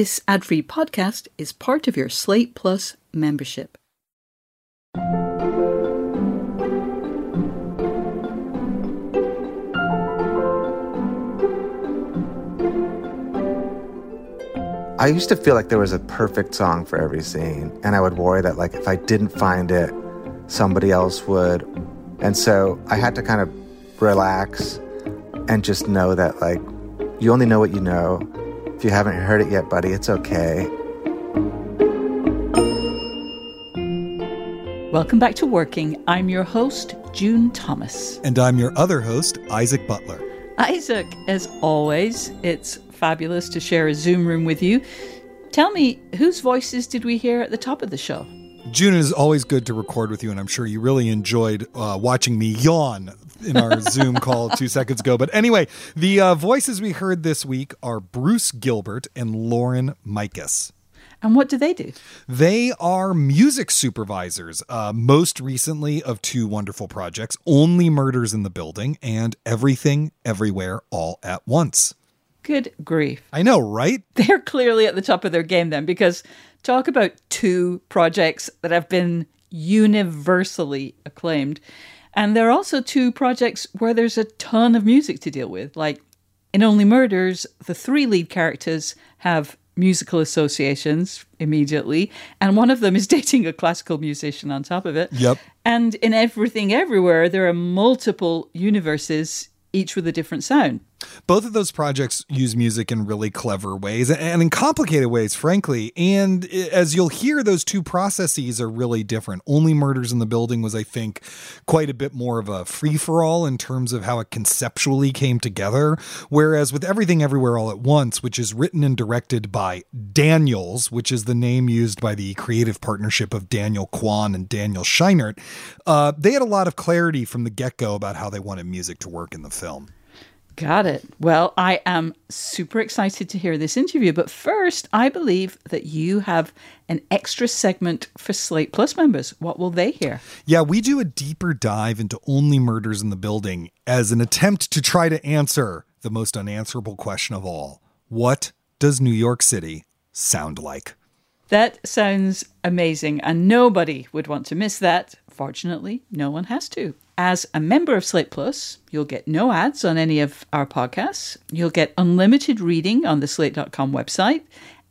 This ad free podcast is part of your Slate Plus membership. I used to feel like there was a perfect song for every scene, and I would worry that like if I didn't find it, somebody else would. And so I had to kind of relax and just know that like you only know what you know. If you haven't heard it yet, buddy, it's okay. Welcome back to Working. I'm your host, June Thomas. And I'm your other host, Isaac Butler. Isaac, as always, it's fabulous to share a Zoom room with you. Tell me, whose voices did we hear at the top of the show? June is always good to record with you, and I'm sure you really enjoyed uh, watching me yawn in our Zoom call two seconds ago. But anyway, the uh, voices we heard this week are Bruce Gilbert and Lauren Mikus. And what do they do? They are music supervisors, uh, most recently of two wonderful projects Only Murders in the Building and Everything Everywhere All at Once. Good grief. I know, right? They're clearly at the top of their game then, because talk about two projects that have been universally acclaimed. And there are also two projects where there's a ton of music to deal with. Like in Only Murders, the three lead characters have musical associations immediately, and one of them is dating a classical musician on top of it. Yep. And in Everything Everywhere, there are multiple universes, each with a different sound. Both of those projects use music in really clever ways and in complicated ways, frankly. And as you'll hear, those two processes are really different. Only Murders in the Building was, I think, quite a bit more of a free for all in terms of how it conceptually came together. Whereas with Everything Everywhere All at Once, which is written and directed by Daniels, which is the name used by the creative partnership of Daniel Kwan and Daniel Scheinert, uh, they had a lot of clarity from the get go about how they wanted music to work in the film. Got it. Well, I am super excited to hear this interview. But first, I believe that you have an extra segment for Slate Plus members. What will they hear? Yeah, we do a deeper dive into only murders in the building as an attempt to try to answer the most unanswerable question of all What does New York City sound like? That sounds amazing, and nobody would want to miss that. Fortunately, no one has to. As a member of Slate Plus, you'll get no ads on any of our podcasts. You'll get unlimited reading on the slate.com website.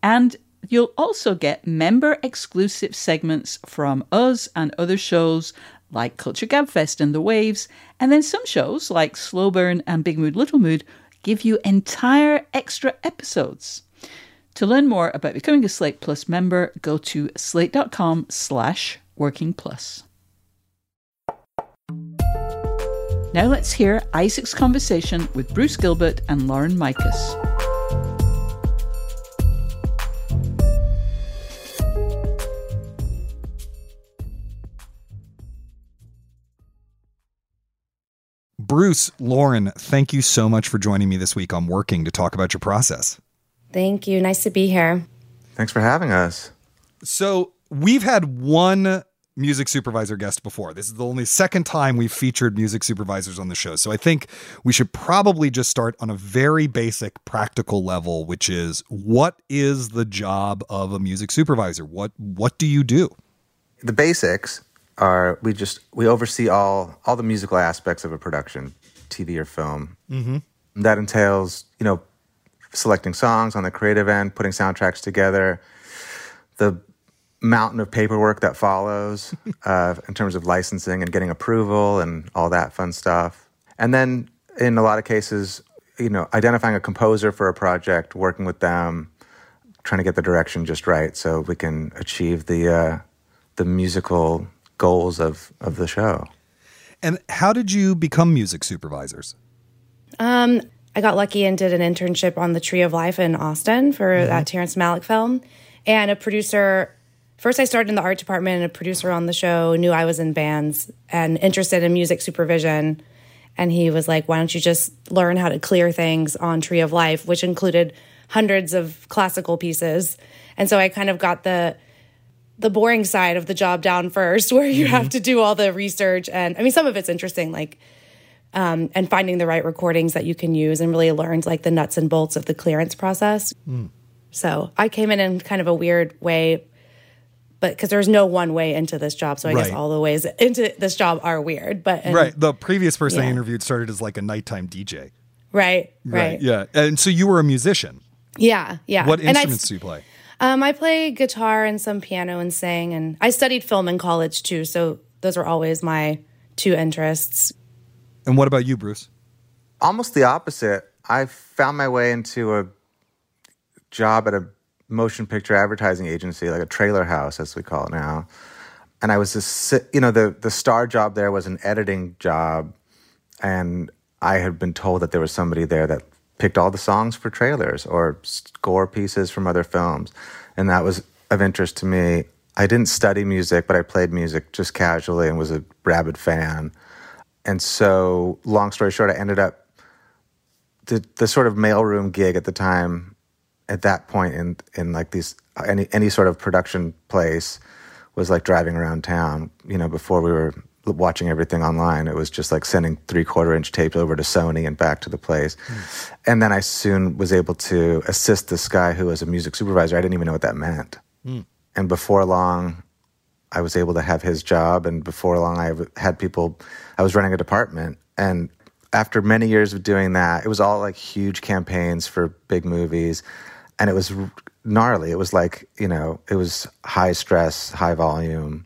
And you'll also get member exclusive segments from us and other shows like Culture Gabfest and The Waves. And then some shows like Slow Burn and Big Mood Little Mood give you entire extra episodes. To learn more about becoming a Slate Plus member, go to slate.com slash working plus. Now let's hear Isaac's conversation with Bruce Gilbert and Lauren Mikus. Bruce, Lauren, thank you so much for joining me this week on Working to talk about your process. Thank you. Nice to be here. Thanks for having us. So, we've had one music supervisor guest before. This is the only second time we've featured music supervisors on the show. So I think we should probably just start on a very basic practical level, which is what is the job of a music supervisor? What what do you do? The basics are we just we oversee all all the musical aspects of a production, TV or film. Mm-hmm. That entails, you know, selecting songs on the creative end, putting soundtracks together, the mountain of paperwork that follows uh, in terms of licensing and getting approval and all that fun stuff. And then in a lot of cases, you know, identifying a composer for a project, working with them, trying to get the direction just right so we can achieve the uh, the musical goals of of the show. And how did you become music supervisors? Um, I got lucky and did an internship on the Tree of Life in Austin for mm-hmm. that Terrence Malick film. And a producer first I started in the art department and a producer on the show knew I was in bands and interested in music supervision. And he was like, why don't you just learn how to clear things on Tree of Life, which included hundreds of classical pieces. And so I kind of got the the boring side of the job down first, where you mm-hmm. have to do all the research. And I mean, some of it's interesting, like, um, and finding the right recordings that you can use and really learned like the nuts and bolts of the clearance process. Mm. So I came in in kind of a weird way, but because there's no one way into this job. So I Right. guess all the ways into this job are weird. But and- right. The previous person I interviewed started as like a nighttime DJ. right, right, Yeah. And so you were a musician. yeah, yeah. What And I- instruments do you play? Um, I play guitar and some piano and sing, and I studied film in college too. So those were always my two interests. And what about you, Bruce? almost the opposite. I found my way into a job at a motion picture advertising agency, like a trailer house, as we call it now. And I was just, you know, the the star job there was an editing job, and I had been told that there was somebody there that picked all the songs for trailers or score pieces from other films, and that was of interest to me. I didn't study music, but I played music just casually and was a rabid fan. And so, long story short, I ended up the the sort of mailroom gig at the time, at that point in in like these any any sort of production place was like driving around town. You know, before we were watching everything online, it was just like sending three quarter inch tapes over to Sony and back to the place. Hmm. And then I soon was able to assist this guy who was a music supervisor. I didn't even know what that meant. Hmm. And before long, I was able to have his job, and before long, I had people. I was running a department, and after many years of doing that, it was all like huge campaigns for big movies, and it was gnarly. It was like you know, it was high stress, high volume,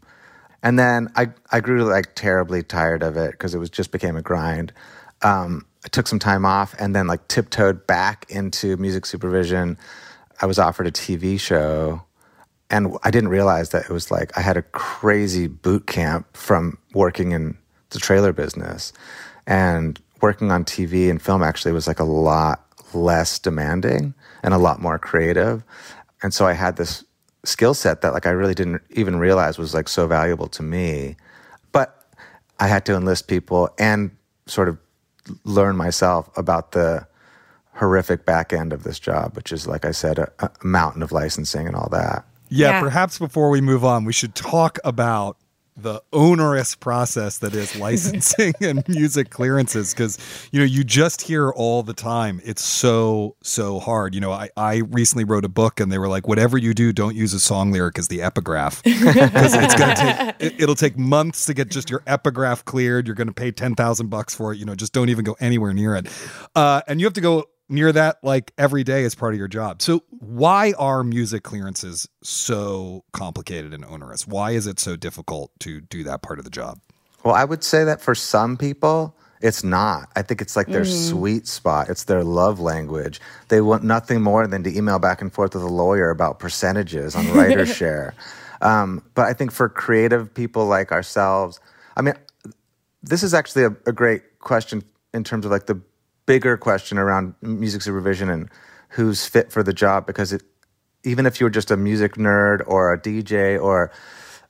and then I I grew like terribly tired of it because it was just became a grind. Um, I took some time off, and then like tiptoed back into music supervision. I was offered a TV show and I didn't realize that it was like I had a crazy boot camp from working in the trailer business, and working on TV and film actually was like a lot less demanding and a lot more creative, and so I had this skill set that like I really didn't even realize was like so valuable to me, but I had to enlist people and sort of learn myself about the horrific back end of this job, which is like I said, a, a mountain of licensing and all that. Yeah, Yeah. perhaps before we move on, we should talk about the onerous process that is licensing and music clearances because you know you just hear all the time it's so so hard. You know I, I recently wrote a book and they were like whatever you do don't use a song lyric as the epigraph. Because it's gonna take it, it'll take months to get just your epigraph cleared. You're gonna pay 10,000 bucks for it. You know just don't even go anywhere near it. Uh, and you have to go near that like every day as part of your job. So why are music clearances so complicated and onerous? Why is it so difficult to do that part of the job? Well, I would say that for some people, it's not. I think it's like their sweet spot. It's their love language. They want nothing more than to email back and forth with a lawyer about percentages on writer share. Um, but I think for creative people like ourselves, I mean, this is actually a, a great question in terms of like the bigger question around music supervision and who's fit for the job because it even if you were just a music nerd or a DJ or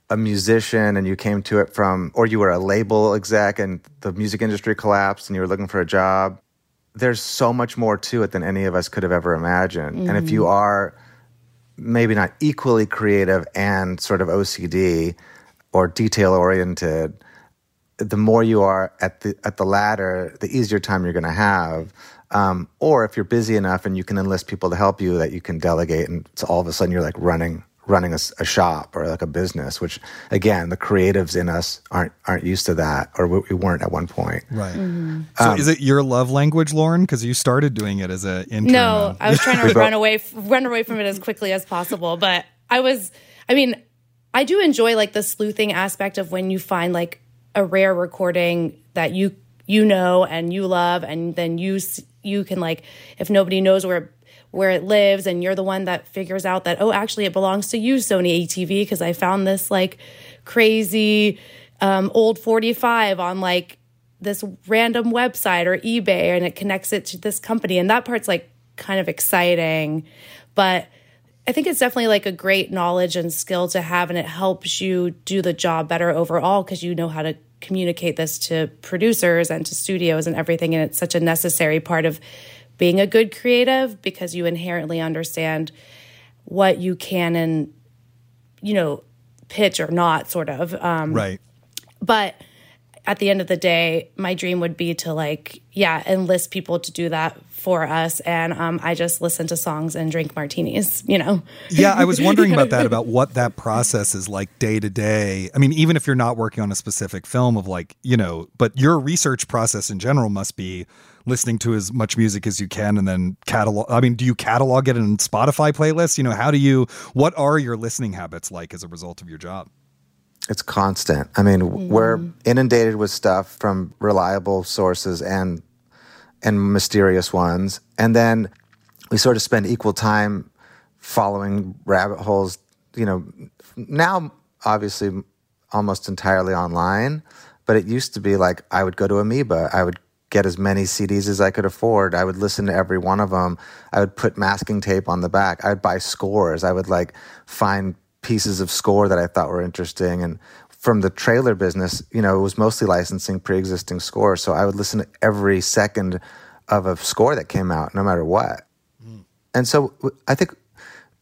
a musician and you came to it from or you were a label exec and the music industry collapsed and you were looking for a job there's so much more to it than any of us could have ever imagined. And if you mm-hmm. are maybe not equally creative and sort of OCD or detail oriented the more you are at the at the latter, the easier time you're going to have. Um, or if you're busy enough and you can enlist people to help you, that you can delegate, and so all of a sudden you're like running running a, s- a shop or like a business. Which again, the creatives in us aren't aren't used to that, or we, we weren't at one point. Right. So is it your love language, Lauren? Because you started doing it as an intern. No, I was trying to run away run away from it as quickly as possible, but I was I mean, I do enjoy like the sleuthing aspect of when you find like a rare recording that you you know and you love and then you you can like if nobody knows where where it lives and you're the one that figures out that oh actually it belongs to you Sony ATV because I found this like crazy um, old 45 on like this random website or eBay and it connects it to this company. And that part's like kind of exciting. But I think it's definitely like a great knowledge and skill to have. And it helps you do the job better overall because you know how to communicate this to producers and to studios and everything. And it's such a necessary part of being a good creative because you inherently understand what you can and, you know, pitch or not, sort of. Um, right. but at the end of the day, my dream would be to like, yeah, enlist people to do that for us. And um, I just listen to songs and drink martinis, you know? yeah, I was wondering about that, about what that process is like day to day. I mean, even if you're not working on a specific film of like, you know, but your research process in general must be listening to as much music as you can and then catalog. I mean, do you catalog it in Spotify playlists? You know, how do you, what are your listening habits like as a result of your job? It's constant. I mean, mm. we're inundated with stuff from reliable sources and and mysterious ones, and then we sort of spend equal time following rabbit holes. You know, now obviously almost entirely online, but it used to be like I would go to Amoeba, I would get as many CDs as I could afford. I would listen to every one of them. I would put masking tape on the back. I would buy scores. I would like find pieces of score that I thought were interesting. And from the trailer business, you know, it was mostly licensing pre-existing scores. So I would listen to every second of a score that came out, no matter what. Mm. And so I think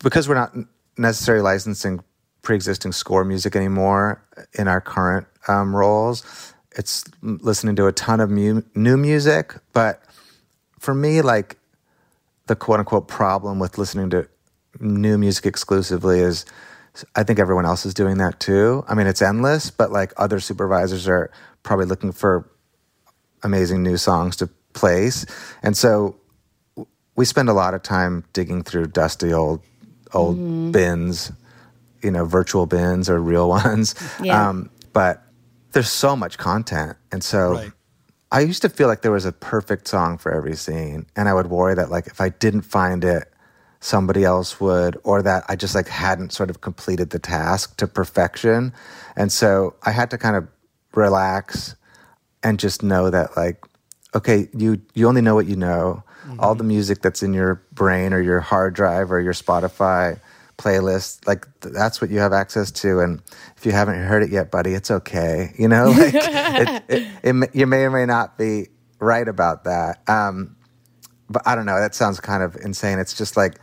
because we're not necessarily licensing pre-existing score music anymore in our current um, roles, it's listening to a ton of mu- new music. But for me, like the quote unquote problem with listening to new music exclusively is I think everyone else is doing that too. I mean, it's endless, but like other supervisors are probably looking for amazing new songs to place. And so we spend a lot of time digging through dusty old old mm-hmm. bins, you know, virtual bins or real ones. Yeah. Um, but there's so much content. And so right. I used to feel like there was a perfect song for every scene. And I would worry that like if I didn't find it, somebody else would, or that I just like hadn't sort of completed the task to perfection. And so I had to kind of relax and just know that like, okay, you you only know what you know. Mm-hmm. All the music that's in your brain or your hard drive or your Spotify playlist, like that's what you have access to. And if you haven't heard it yet, buddy, it's okay. You know, like it, it, it, you may or may not be right about that. Um, but I don't know. That sounds kind of insane. It's just like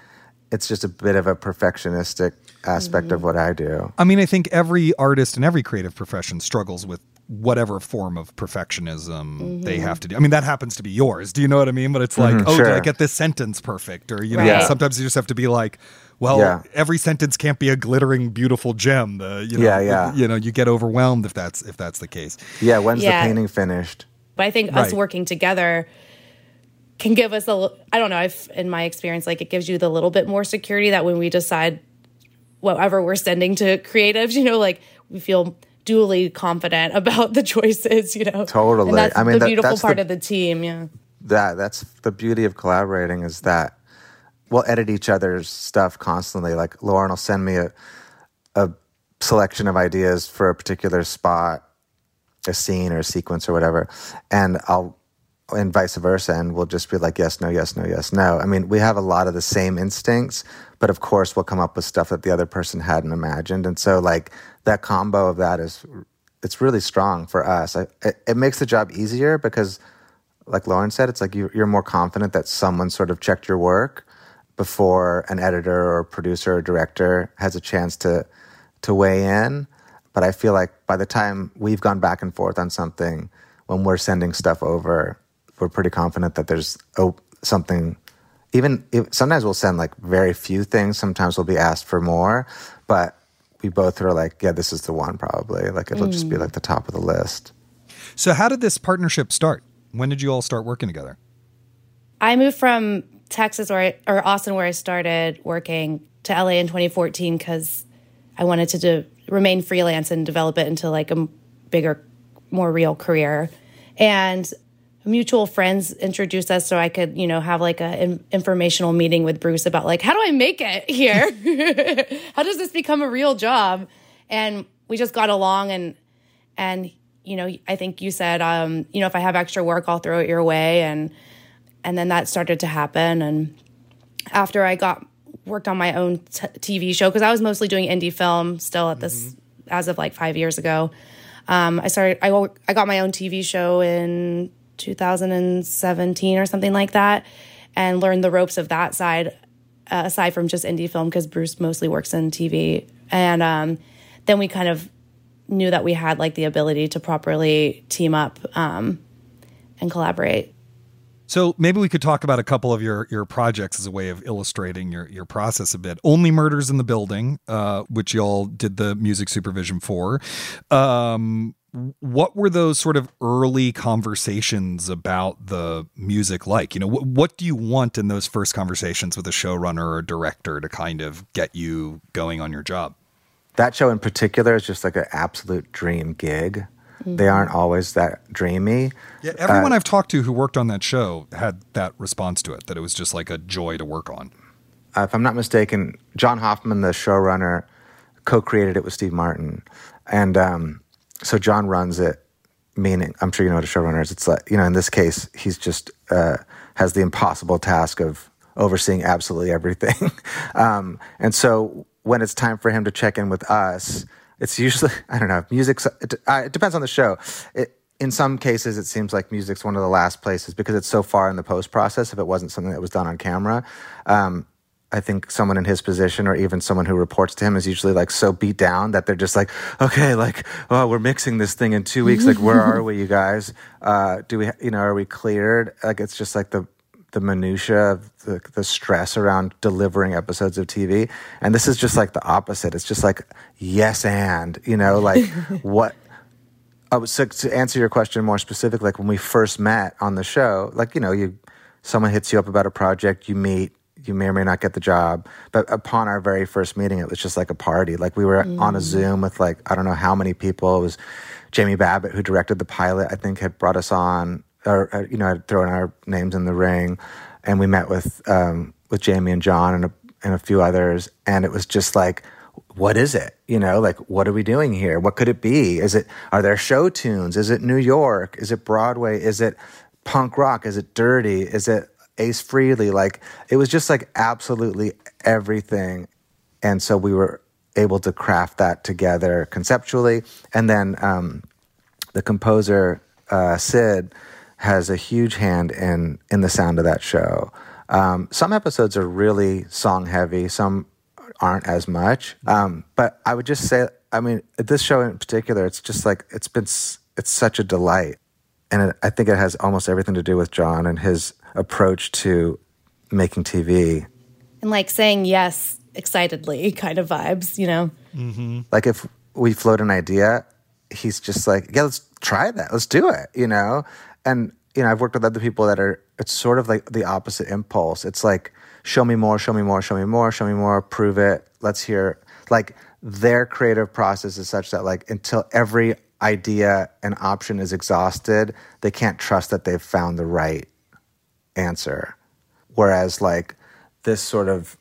it's just a bit of a perfectionistic aspect mm-hmm. of what I do. I mean, I think every artist in every creative profession struggles with whatever form of perfectionism mm-hmm. they have to do. I mean, that happens to be yours. Do you know what I mean? But it's like, mm-hmm, oh, sure. did I get this sentence perfect? Or, you know, right. sometimes you just have to be like, well, yeah. every sentence can't be a glittering, beautiful gem. The, you know, yeah, yeah. You know, you get overwhelmed if that's if that's the case. Yeah. When's yeah. the painting finished? But I think right. us working together can give us a I don't know, I've in my experience like it gives you the little bit more security that when we decide whatever we're sending to creatives, you know, like we feel duly confident about the choices, you know. Totally. And that's I mean, the that, beautiful part the, of the team, yeah. That that's the beauty of collaborating is that we'll edit each other's stuff constantly. Like Lauren will send me a a selection of ideas for a particular spot, a scene or a sequence or whatever, and I'll and vice versa. And we'll just be like, yes, no, yes, no, yes, no. I mean, we have a lot of the same instincts, but of course, we'll come up with stuff that the other person hadn't imagined. And so, like, that combo of that is, it's really strong for us. I, it, it, makes the job easier because, like Lauren said, it's like you, you're more confident that someone sort of checked your work before an editor or producer or director has a chance to to weigh in. But I feel like by the time we've gone back and forth on something, when we're sending stuff over, we're pretty confident that there's oh, something. Even if, sometimes we'll send like very few things. Sometimes we'll be asked for more, but we both are like, yeah, this is the one probably. Like it'll mm. just be mm. like the top of the list. So how did this partnership start? When did you all start working together? I moved from Texas where I, or Austin where I started working to LA in 2014 because I wanted to do, remain freelance and develop it into like a bigger, more real career. And mutual friends introduced us so I could, you know, have like an informational meeting with Bruce about like, how do I make it here? how does this become a real job? And we just got along and, and, you know, I think you said, um, you know, if I have extra work, I'll throw it your way. And, and then that started to happen. And after I got worked on my own t- TV show, cause I was mostly doing indie film still at this, mm-hmm. as of like five years ago. Um, I started, I, I got my own TV show in 2017 or something like that, and learned the ropes of that side, uh, aside from just indie film, because Bruce mostly works in TV. And um, then we kind of knew that we had like the ability to properly team up um, and collaborate. So maybe we could talk about a couple of your your projects as a way of illustrating your your process a bit. Only Murders in the Building, uh, which y'all did the music supervision for. Um, what were those sort of early conversations about the music like? You know, what, what do you want in those first conversations with a showrunner or a director to kind of get you going on your job? That show in particular is just like an absolute dream gig. Mm-hmm. They aren't always that dreamy. Yeah, everyone uh, I've talked to who worked on that show had that response to it, that it was just like a joy to work on. Uh, if I'm not mistaken, John Hoffman, the showrunner, co-created it with Steve Martin, and um, so John runs it. Meaning, I'm sure you know what a showrunner is. It's like you know, in this case, he's just uh, has the impossible task of overseeing absolutely everything. um, and so when it's time for him to check in with us, it's usually I don't know. Music. It, uh, it depends on the show. It, in some cases, it seems like music's one of the last places because it's so far in the post process. If it wasn't something that was done on camera, um, I think someone in his position or even someone who reports to him is usually like so beat down that they're just like, okay, like, oh, we're mixing this thing in two weeks. Like, where are we, you guys? Uh, do we, you know, are we cleared? Like, it's just like the, the minutia of the, the stress around delivering episodes of TV. And this is just like the opposite. It's just like, yes, and, you know, like what, oh, so to answer your question more specifically, like when we first met on the show, like, you know, you, someone hits you up about a project, you meet, you may or may not get the job. But upon our very first meeting, it was just like a party. Like we were mm. on a Zoom with like I don't know how many people. It was Jamie Babbitt who directed the pilot. I think had brought us on, or uh, you know, had thrown our names in the ring, and we met with um, with Jamie and John and a, and a few others, and it was just like. What is it? You know, like what are we doing here? What could it be? Is it are there show tunes? Is it New York? Is it Broadway? Is it punk rock? Is it dirty? Is it Ace Frehley. Like it was just like absolutely everything. And so we were able to craft that together conceptually. And then um, the composer, uh, Sid, has a huge hand in, in the sound of that show. Um, some episodes are really song heavy, some aren't as much. Um, but I would just say, I mean, this show in particular, it's just like, it's been, it's such a delight. And it, I think it has almost everything to do with John and his approach to making TV. And like saying yes excitedly kind of vibes, you know? Mm-hmm. Like if we float an idea, he's just like, yeah, let's try that. Let's do it, you know? And, you know, I've worked with other people that are, it's sort of like the opposite impulse. It's like, show me more, show me more, show me more, show me more, prove it. Let's hear. Like their creative process is such that, like, until every idea and option is exhausted, they can't trust that they've found the right answer. Whereas, like, this sort of,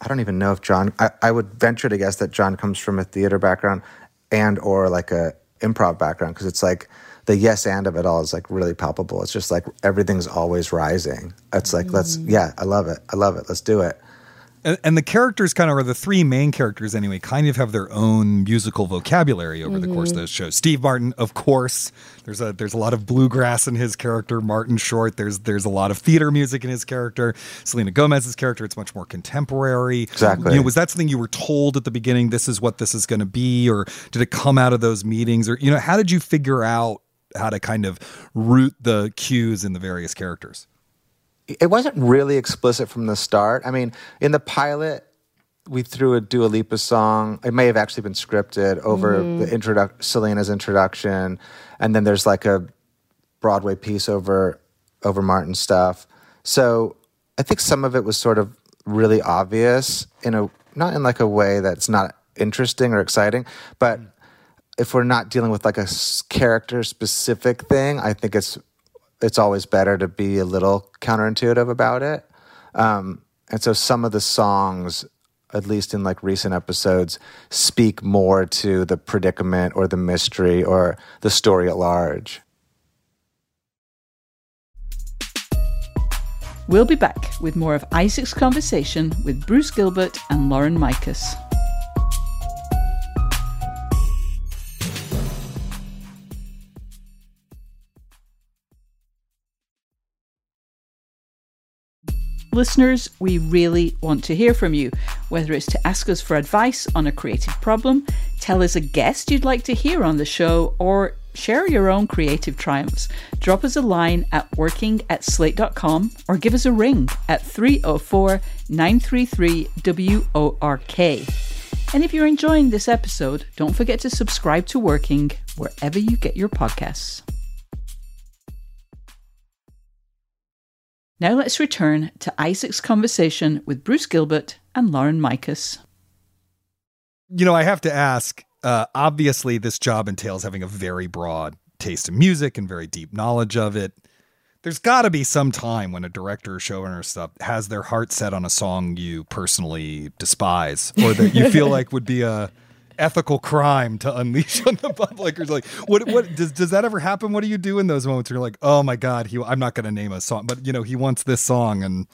I don't even know if John, I, I would venture to guess that John comes from a theater background and or like a improv background because it's like the yes and of it all is like really palpable. It's just like everything's always rising. It's like, mm. let's, yeah, I love it. I love it. Let's do it and, and the characters kind of are the three main characters anyway kind of have their own musical vocabulary over mm-hmm. the course of mm-hmm. those shows steve martin of course. There's a there's a lot of bluegrass in his character. Martin short there's there's a lot of theater music in his character. Selena gomez's character it's much more contemporary. Exactly. You know was that something you were told at the beginning this is what this is going to be or did it come out of those meetings? Or you know how did you figure out how to kind of root the cues in the various characters it wasn't really explicit from the start. I mean, in the pilot, we threw a Dua Lipa song. It may have actually been scripted over mm. the Selena's introduction, and then there's like a Broadway piece over over Martin's stuff. So I think some of it was sort of really obvious in a not in like a way that's not interesting or exciting, but if we're not dealing with like a character specific thing, I think it's it's always better to be a little counterintuitive about it. Um, and so some of the songs, at least in like recent episodes, speak more to the predicament or the mystery or the story at large. We'll be back with more of Isaac's conversation with Bruce Gilbert and Lauren Mikus. Listeners, we really want to hear from you. whether it's to ask us for advice on a creative problem, tell us a guest you'd like to hear on the show, or share your own creative triumphs. Drop us a line at working at slate.com or give us a ring at 304 933 WORK. And if you're enjoying this episode, don't forget to subscribe to Working wherever you get your podcasts. Now let's return to Isaac's conversation with Bruce Gilbert and Lauren Mikus. You know, I have to ask uh, obviously, this job entails having a very broad taste in music and very deep knowledge of it. There's got to be some time when a director or showrunner stuff has their heart set on a song you personally despise or that you feel like would be a ethical crime to unleash on the public or like what what does does that ever happen what do you do in those moments where you're like oh my god he I'm not going to name a song but you know he wants this song and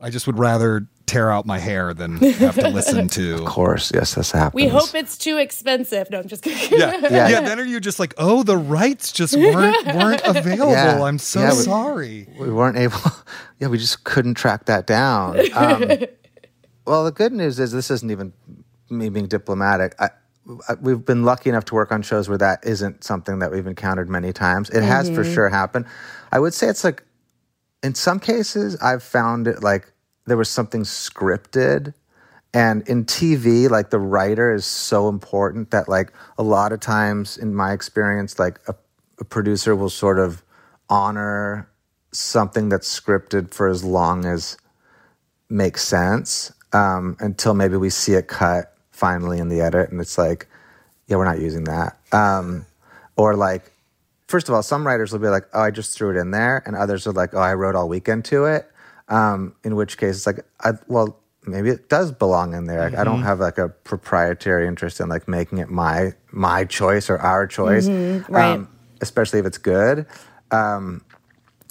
I just would rather tear out my hair than have to listen to. Of course, yes, this happens. We hope it's too expensive. No, I'm just kidding. Yeah, yeah. yeah then are you just like, oh, the rights just weren't weren't available? Yeah. I'm so yeah, we, sorry. We weren't able. Yeah, we just couldn't track that down. Um, well, the good news is this isn't even me being diplomatic. I, I, we've been lucky enough to work on shows where that isn't something that we've encountered many times. It mm-hmm. has for mm-hmm. sure happened. I would say it's like, in some cases, I've found it like there was something scripted and in tv like the writer is so important that like a lot of times in my experience like a, a, producer will sort of honor something that's scripted for as long as makes sense um, until maybe we see it cut finally in the edit and it's like yeah we're not using that um, or like first of all some writers will be like oh i just threw it in there and others are like oh i wrote all weekend to it um, in which case, it's like, I, well, maybe it does belong in there. Like, mm-hmm. I don't mm-hmm. have like a proprietary interest in like making it my my choice or our choice, mm-hmm. right? Um, especially if it's good. Um,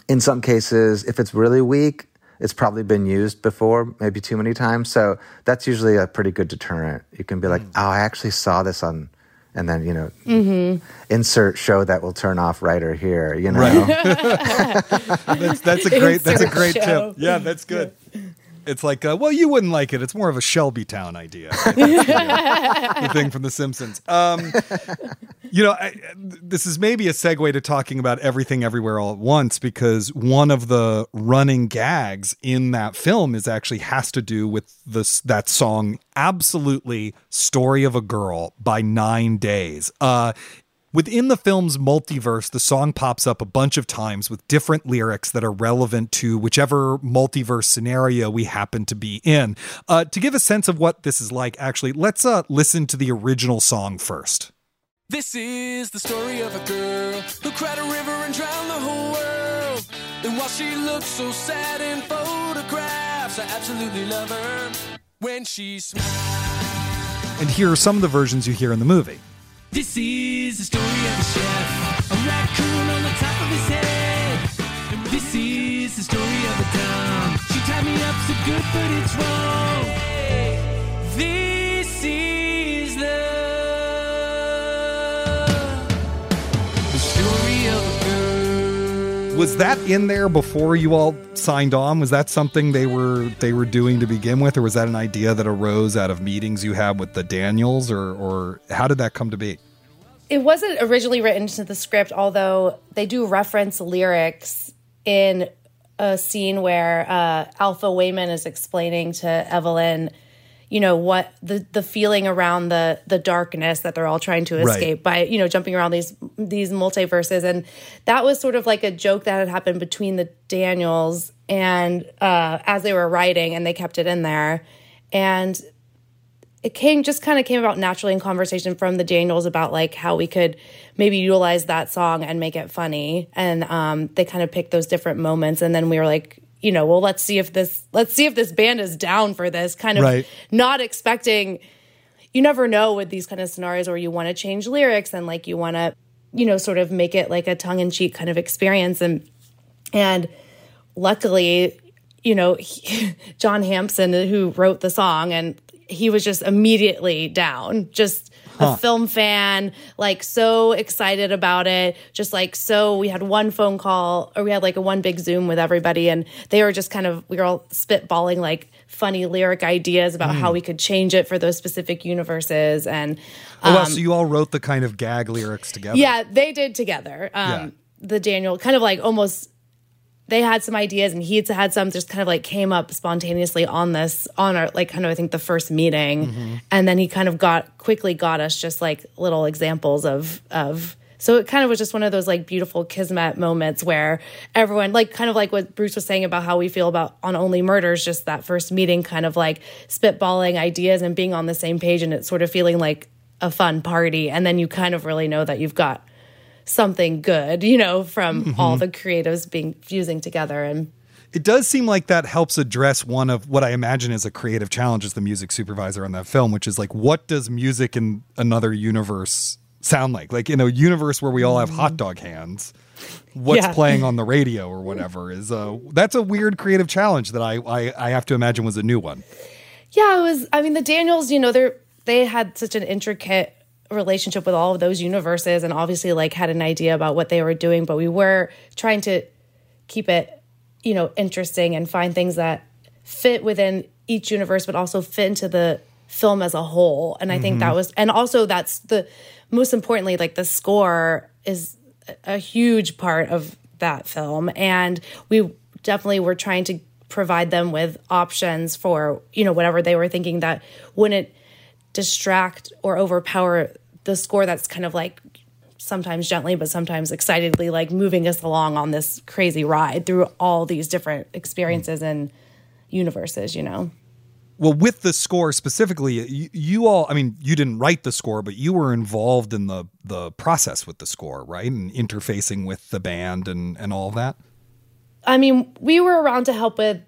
in some cases, if it's really weak, it's probably been used before, maybe too many times. So that's usually a pretty good deterrent. You can be like, mm. oh, I actually saw this on and then you know mm-hmm. insert show that will turn off writer here you know right. that's, that's a great insert that's a great show. tip yeah that's good yeah it's like, uh, well, you wouldn't like it. It's more of a Shelby Town idea. the thing from The Simpsons. Um, you know, I, this is maybe a segue to talking about everything everywhere all at once because one of the running gags in that film is actually has to do with this that song absolutely story of a girl by nine days uh Within the film's multiverse, the song pops up a bunch of times with different lyrics that are relevant to whichever multiverse scenario we happen to be in. Uh, to give a sense of what this is like, actually, let's uh, listen to the original song first. This is the story of a girl who cried a river and drowned the whole world. And while she looks so sad in photographs, I absolutely love her when she smiles. And here are some of the versions you hear in the movie. This is the story of a chef, a raccoon on the top of his head. And this is the story of a town. She tied me up so good, but it's wrong. This Was that in there before you all signed on? Was that something they were they were doing to begin with, or was that an idea that arose out of meetings you had with the Daniels, or or how did that come to be? It wasn't originally written into the script, although they do reference lyrics in a scene where uh, Alpha Waymond is explaining to Evelyn, you know, what the the feeling around the the darkness that they're all trying to escape right. by, you know, jumping around these these multiverses, and that was sort of like a joke that had happened between the Daniels and uh, as they were writing, and they kept it in there, and it came just kind of came about naturally in conversation from the Daniels about like how we could maybe utilize that song and make it funny. And um, they kind of picked those different moments, and then we were like, you know, well, let's see if this let's see if this band is down for this. Kind of right. not expecting. You never know with these kind of scenarios where you want to change lyrics and like you want to, you know, sort of make it like a tongue in cheek kind of experience. And and luckily, you know, he, John Hampson, who wrote the song and he was just immediately down, just huh. a film fan, like so excited about it. Just like so, we had one phone call or we had like a one big Zoom with everybody, and they were just kind of we were all spitballing like funny lyric ideas about how we could change it for those specific universes and oh, wow, so you all wrote the kind of gag lyrics together. yeah, they did together. Um, Yeah. The Daniel kind of like almost. They had some ideas, and he had some. Just kind of like came up spontaneously on this on our like kind of I think the first meeting, mm-hmm. and then he kind of got quickly got us just like little examples of of. So it kind of was just one of those like beautiful kismet moments where everyone like kind of like what Bruce was saying about how we feel about on Only Murders, just that first meeting, kind of like spitballing ideas and being on the same page, and it's sort of feeling like a fun party, and then you kind of really know that you've got something good, you know, from mm-hmm. all the creatives being fusing together and It does seem like that helps address one of what I imagine is a creative challenge as the music supervisor on that film, which is like, what does music in another universe sound like? Like in a universe where we all have hot mm-hmm. dog hands, what's Yeah. playing on the radio or whatever is a that's a weird creative challenge that I, I I have to imagine was a new one. yeah, it was I mean the Daniels, you know, they're they had such an intricate relationship with all of those universes and obviously like had an idea about what they were doing, but we were trying to keep it, you know, interesting and find things that fit within each universe but also fit into the film as a whole. And I think that mm-hmm. was and also that's the most importantly like the score is a huge part of that film and we definitely were trying to provide them with options for you know whatever they were thinking that wouldn't distract or overpower the score that's kind of like sometimes gently but sometimes excitedly like moving us along on this crazy ride through all these different experiences and universes you know Well, with the score specifically, you, you all, I mean, you didn't write the score, but you were involved in the the process with the score, right? And interfacing with the band and and all that. I mean, we were around to help with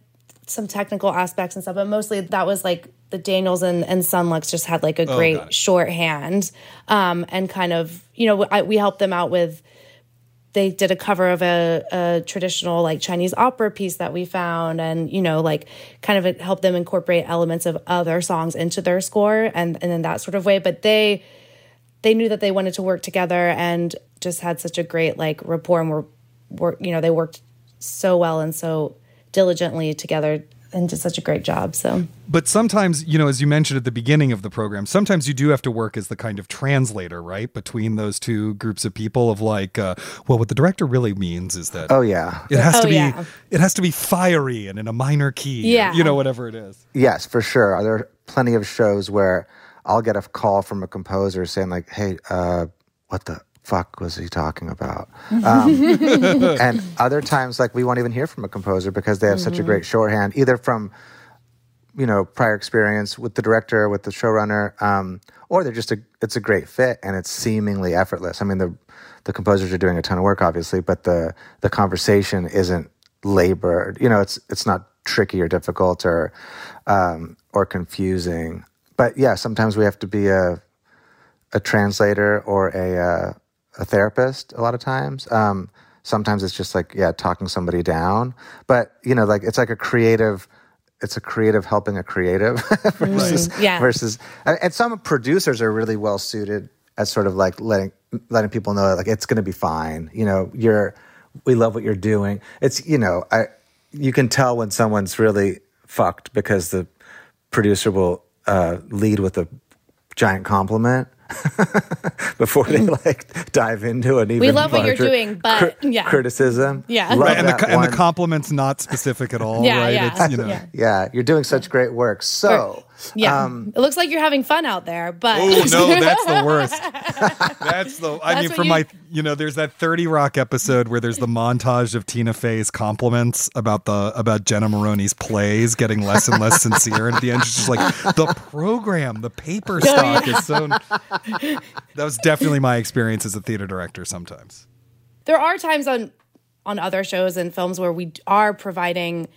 some technical aspects and stuff, but mostly that was like the Daniels and, and Son Lux just had like a got great shorthand um, and kind of, you know, I, we helped them out with, they did a cover of a, a traditional like Chinese opera piece that we found and, you know, like kind of help them incorporate elements of other songs into their score and, and in that sort of way. But they, they knew that they wanted to work together and just had such a great like rapport and were, were you know they worked so well and so diligently together and did such a great job so But sometimes, you know, as you mentioned at the beginning of the program, sometimes you do have to work as the kind of translator, right, between those two groups of people. Of like, uh, well, what the director really means is that Oh yeah, it has Oh, to be yeah. it has to be fiery and in a minor key, or, Yeah. you know, whatever it is. yes, for sure. Are There are plenty of shows where I'll get a call from a composer saying like, "Hey, uh, what the fuck was he talking about?" Um, and other times, like we won't even hear from a composer because they have such a great shorthand, either from you know prior experience with the director, with the showrunner, um, or they're just a it's a great fit and it's seemingly effortless. I mean the the composers are doing a ton of work, obviously, but the the conversation isn't labored. You know, it's it's not tricky or difficult or um, or confusing. But yeah, sometimes we have to be a a translator or a uh, a therapist. A lot of times, um, sometimes it's just like yeah, talking somebody down. But you know, like it's like a creative. It's a creative helping a creative versus Yeah. versus and and some producers are really well suited as sort of like letting letting people know that like it's going to be fine. You know, you're we love what you're doing. It's you know, I you can tell when someone's really fucked because the producer will uh, lead with a giant compliment before they mm. like dive into an even We love what you're doing, but, yeah. criticism. Yeah. Right, and the and the compliment's not specific at all, Yeah, right? yeah. It's, you know, Yeah. yeah, you're doing such great work. So yeah um, it looks like you're having fun out there but Oh no, that's the worst. That's the. I That's mean, what from you- my, you know, there's that Thirty Rock episode where there's the montage of Tina Fey's compliments about the about Jenna Maroney's plays getting less and less sincere, and at the end she's just like, the program, the paper stock is so. That was definitely my experience as a theater director. Sometimes. there are times on on other shows and films where we are providing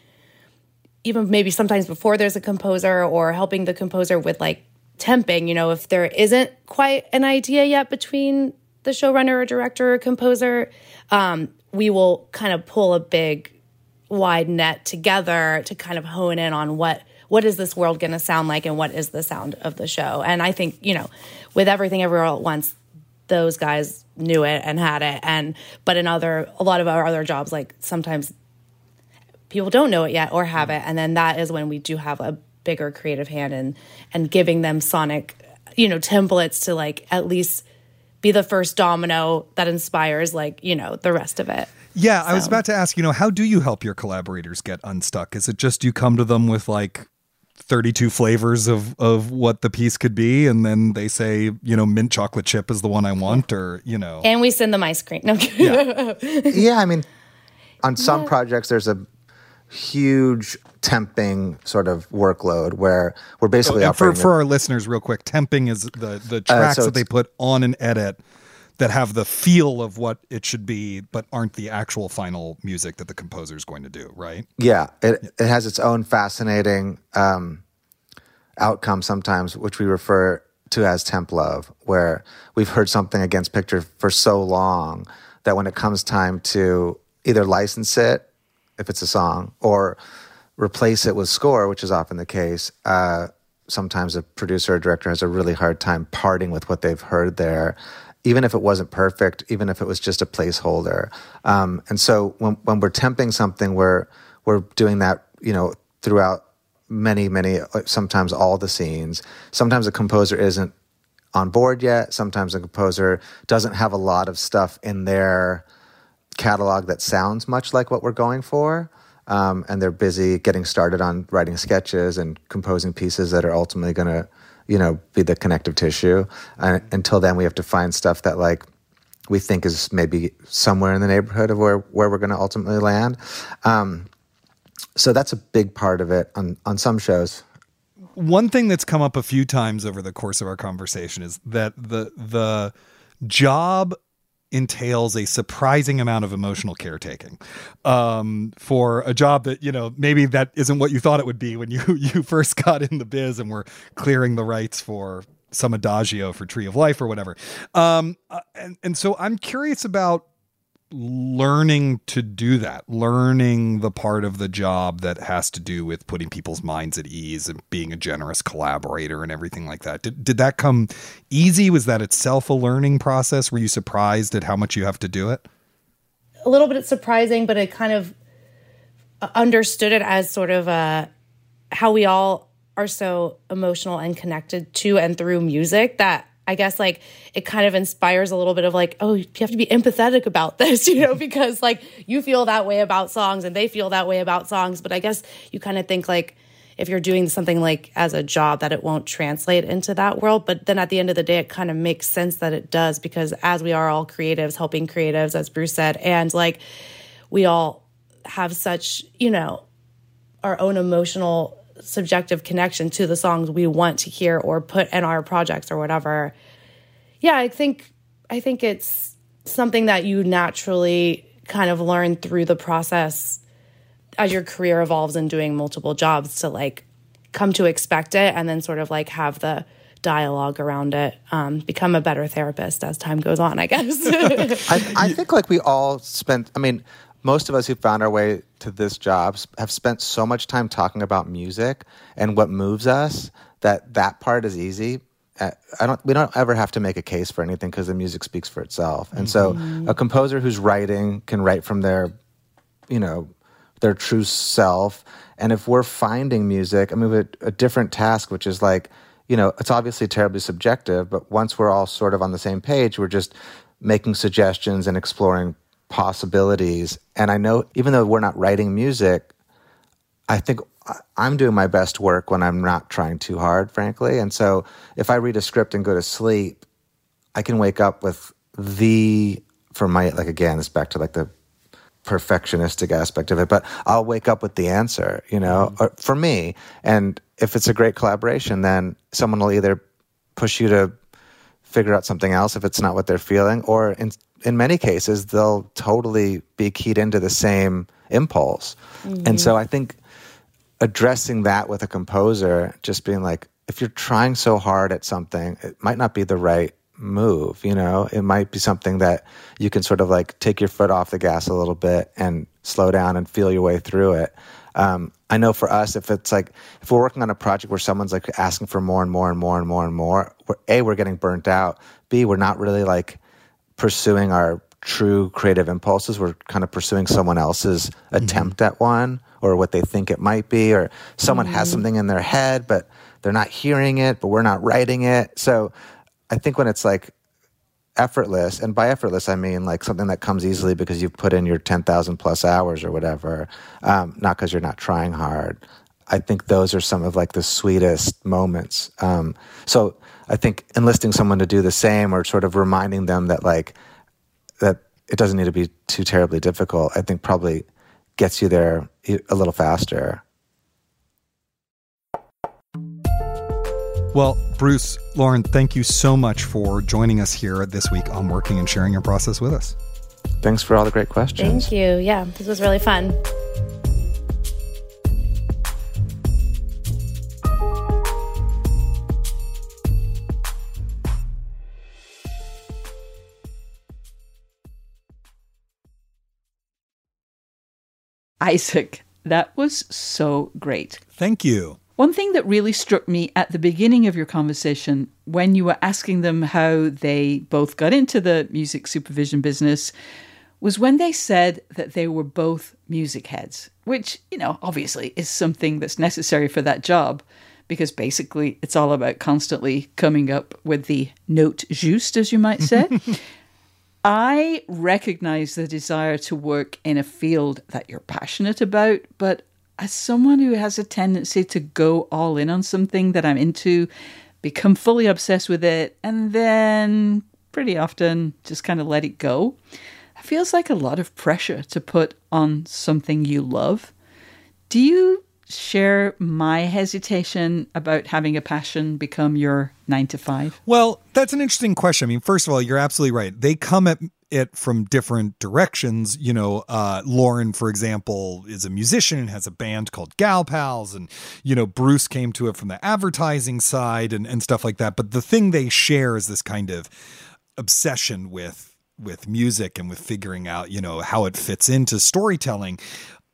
even maybe sometimes before there's a composer or helping the composer with like temping you know if there isn't quite an idea yet between the showrunner or director or composer um, we will kind of pull a big wide net together to kind of hone in on what what is this world going to sound like and what is the sound of the show. And i think you know with everything everywhere all at once those guys knew it and had it. And but in other a lot of our other jobs like sometimes people don't know it yet or have it. And then that is when we do have a bigger creative hand and and giving them sonic, you know, templates to like at least be the first domino that inspires like, you know, the rest of it. Yeah, I was about to ask, you know, how do you help your collaborators get unstuck? Is it just you come to them with like 32 flavors of of what the piece could be and then they say, you know, mint chocolate chip is the one I want or, you know. And we send them ice cream. No, I'm yeah, I mean, on some projects, there's a huge temping sort of workload where we're basically for operating. for our listeners real quick, temping is the the tracks so that they put on an edit that have the feel of what it should be but aren't the actual final music that the composer is going to do, right? yeah, it it has its own fascinating um, outcome sometimes, which we refer to as temp love, where we've heard something against picture for so long that when it comes time to either license it, if it's a song, or replace it with score, which is often the case, uh, sometimes a producer or director has a really hard time parting with what they've heard there, even if it wasn't perfect, even if it was just a placeholder. Um, and so when when we're temping something, we're we're doing that, you know, throughout many, many, uh, sometimes all the scenes. Sometimes a composer isn't on board yet. Sometimes a composer doesn't have a lot of stuff in their catalog that sounds much like what we're going for. Um, and they're busy getting started on writing sketches and composing pieces that are ultimately going to, you know, be the connective tissue. And until then, we have to find stuff that like we think is maybe somewhere in the neighborhood of where where we're going to ultimately land. Um, so that's a big part of it on on some shows. one thing that's come up a few times over the course of our conversation is that the the job entails a surprising amount of emotional caretaking um, for a job that you know maybe that isn't what you thought it would be when you you first got in the biz and were clearing the rights for some adagio for Tree of Life or whatever. Um, uh, and and so I'm curious about learning to do that, learning the part of the job that has to do with putting people's minds at ease and being a generous collaborator and everything like that. Did, did that come easy? Was that itself a learning process? Were you surprised at how much you have to do it? a little bit surprising, but I kind of uh, understood it as sort of a how we all are so emotional and connected to and through music that I guess like it kind of inspires a little bit of like, oh, you have to be empathetic about this, you know, because like you feel that way about songs and they feel that way about songs. But I guess you kind of think like if you're doing something like as a job that it won't translate into that world. But then at the end of the day, it kind of makes sense that it does because as we are all creatives, helping creatives, as Bruce said, and like we all have such, you know, our own emotional subjective connection to the songs we want to hear or put in our projects or whatever. Yeah, I think I think it's something that you naturally kind of learn through the process as your career evolves and doing multiple jobs to like come to expect it and then sort of like have the dialogue around it um, become a better therapist as time goes on i guess I, I think like we all spent. I mean, most of us who found our way to this job have spent so much time talking about music and what moves us that that part is easy. I don't. We don't ever have to make a case for anything because the music speaks for itself. And so, mm-hmm. a composer who's writing can write from their, you know, their true self. And if we're finding music, I mean, we have a, a different task, which is like, you know, it's obviously terribly subjective, but once we're all sort of on the same page, we're just making suggestions and exploring possibilities. And I know, even though we're not writing music, I think I'm doing my best work when I'm not trying too hard, frankly. And so if I read a script and go to sleep, I can wake up with the, for my, like, again, it's back to like the perfectionistic aspect of it, but I'll wake up with the answer, you know, mm-hmm. or for me. And if it's a great collaboration, then someone will either push you to figure out something else if it's not what they're feeling, or in in many cases they'll totally be keyed into the same impulse. And so I think addressing that with a composer, just being like, if you're trying so hard at something, it might not be the right move, you know? It might be something that you can sort of like take your foot off the gas a little bit and slow down and feel your way through it. Um, I know for us, if it's like, if we're working on a project where someone's like asking for more and more and more and more and more, we're, A, we're getting burnt out. B, we're not really like pursuing our true creative impulses. We're kind of pursuing someone else's attempt at one or what they think it might be, or someone has something in their head, but they're not hearing it, but we're not writing it. So I think when it's like effortless, and by effortless, I mean like something that comes easily because you've put in your 10,000 plus hours or whatever, um, not because you're not trying hard. I think those are some of like the sweetest moments. Um, so I think enlisting someone to do the same or sort of reminding them that like, that it doesn't need to be too terribly difficult, I think probably gets you there a little faster. Well, Bruce, Lauren, thank you so much for joining us here this week on Working and sharing your process with us. Thanks for all the great questions. Thank you. Yeah, this was really fun. Isaac, that was so great. Thank you. One thing that really struck me at the beginning of your conversation, when you were asking them how they both got into the music supervision business, was when they said that they were both music heads, which, you know, obviously is something that's necessary for that job because basically it's all about constantly coming up with the note juste, as you might say. I recognize the desire to work in a field that you're passionate about, but as someone who has a tendency to go all in on something that I'm into, become fully obsessed with it, and then pretty often just kind of let it go, it feels like a lot of pressure to put on something you love. Do you share my hesitation about having a passion become your nine to five? Well, that's an interesting question. I mean, first of all, you're absolutely right. They come at it from different directions. You know, uh, Lauren, for example, is a musician and has a band called Gal Pals. And, you know, Bruce came to it from the advertising side and, and stuff like that. But the thing they share is this kind of obsession with with music and with figuring out, you know, how it fits into storytelling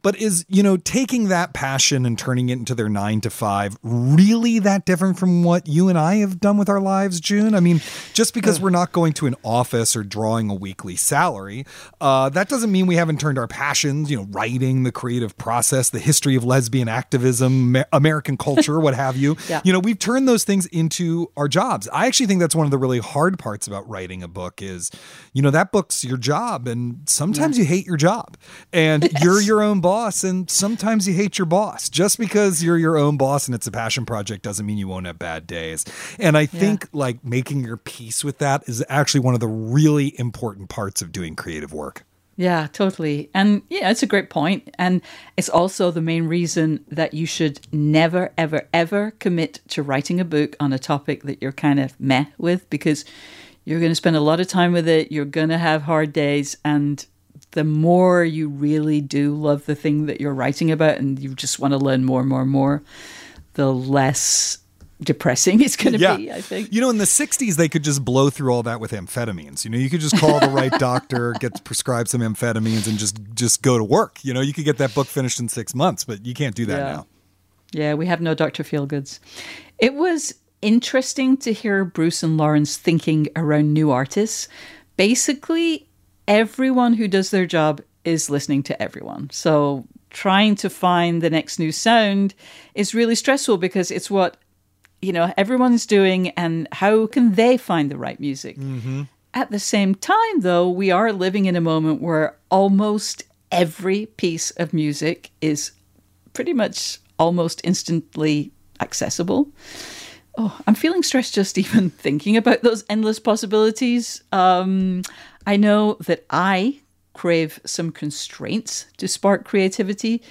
but is you know taking that passion and turning it into their nine to five really that different from what you and i have done with our lives june i mean just because we're not going to an office or drawing a weekly salary uh, that doesn't mean we haven't turned our passions you know writing the creative process the history of lesbian activism american culture what have you yeah. you know we've turned those things into our jobs i actually think that's one of the really hard parts about writing a book is you know that book's your job and sometimes yeah. you hate your job and yes. you're your own boss boss and sometimes you hate your boss. Just because you're your own boss and it's a passion project doesn't mean you won't have bad days. And I think yeah. like making your peace with that is actually one of the really important parts of doing creative work. Yeah, totally. And yeah, it's a great point. And it's also the main reason that you should never, ever, ever commit to writing a book on a topic that you're kind of meh with because you're going to spend a lot of time with it. You're going to have hard days. And the more you really do love the thing that you're writing about and you just want to learn more and more and more, the less depressing it's going to yeah. be, I think. You know, in the 60s, they could just blow through all that with amphetamines. You know, you could just call the right doctor, get prescribed some amphetamines, and just just go to work. You know, you could get that book finished in six months, but you can't do that yeah. now. Yeah, we have no Dr. Feelgoods. It was interesting to hear Bruce and Lauren's thinking around new artists. Basically, everyone who does their job is listening to everyone. So trying to find the next new sound is really stressful because it's what you know everyone's doing and how can they find the right music mm-hmm. at the same time though we are living in a moment where almost every piece of music is pretty much almost instantly accessible oh i'm feeling stressed just even thinking about those endless possibilities um, I know that I crave some constraints to spark creativity.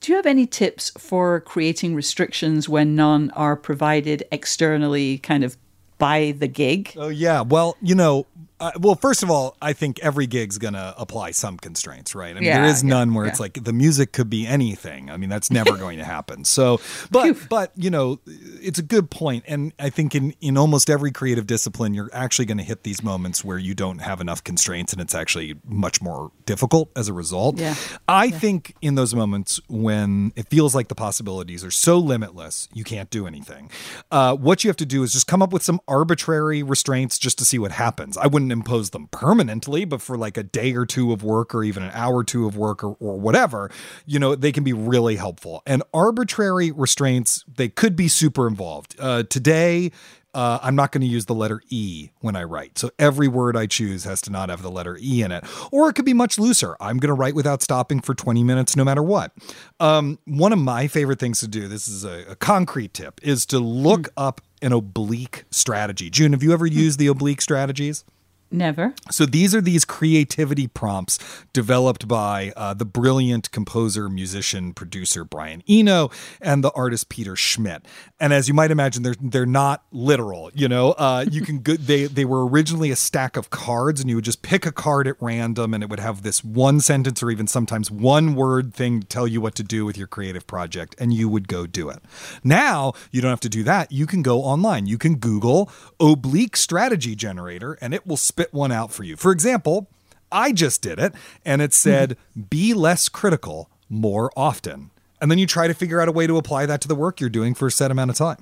Do you have any tips for creating restrictions when none are provided externally, kind of by the gig? Oh, yeah. Well, you know, uh, well, first of all, I think every gig's going to apply some constraints, right? I mean, yeah, there is none where yeah. it's like the music could be anything. I mean, that's never going to happen. So, but but you know, it's a good point, and I think in in almost every creative discipline, you're actually going to hit these moments where you don't have enough constraints, and it's actually much more difficult as a result. Yeah. I think in those moments when it feels like the possibilities are so limitless, you can't do anything. Uh, what you have to do is just come up with some arbitrary restraints just to see what happens. I wouldn't wouldn't impose them permanently, but for like a day or two of work or even an hour or two of work or, or whatever, you know, they can be really helpful. And arbitrary restraints, they could be super involved. Uh, today, uh, I'm not going to use the letter E when I write. So every word I choose has to not have the letter E in it. Or it could be much looser. I'm going to write without stopping for 20 minutes no matter what. Um, one of my favorite things to do, this is a, a concrete tip, is to look up an oblique strategy. June, have you ever used the oblique strategies? Never. So these are these creativity prompts developed by uh, the brilliant composer, musician, producer Brian Eno and the artist Peter Schmidt. And as you might imagine, they're they're not literal. You know, uh, you can go, they they were originally a stack of cards, and you would just pick a card at random, and it would have this one sentence or even sometimes one word thing to tell you what to do with your creative project, and you would go do it. Now you don't have to do that. You can go online. You can Google oblique strategy generator, and it will spit one out for you. For example, I just did it and it said, be less critical more often. And then you try to figure out a way to apply that to the work you're doing for a set amount of time.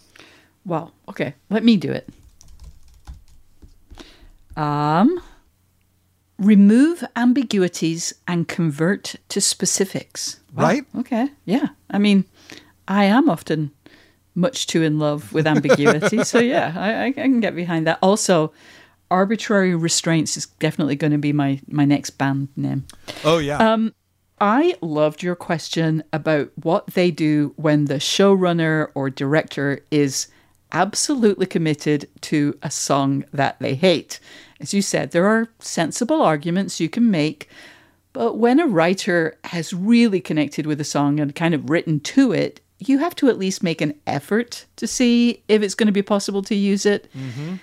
Wow. Okay. Let me do it. Um, remove ambiguities and convert to specifics. Wow. Right? Okay. Yeah. I mean, I am often much too in love with ambiguity. so yeah, I, I can get behind that. Also, arbitrary restraints is definitely going to be my my next band name. Oh, yeah. Um, I loved your question about what they do when the showrunner or director is absolutely committed to a song that they hate. As you said, there are sensible arguments you can make, but when a writer has really connected with a song and kind of written to it, you have to at least make an effort to see if it's going to be possible to use it. Mm-hmm.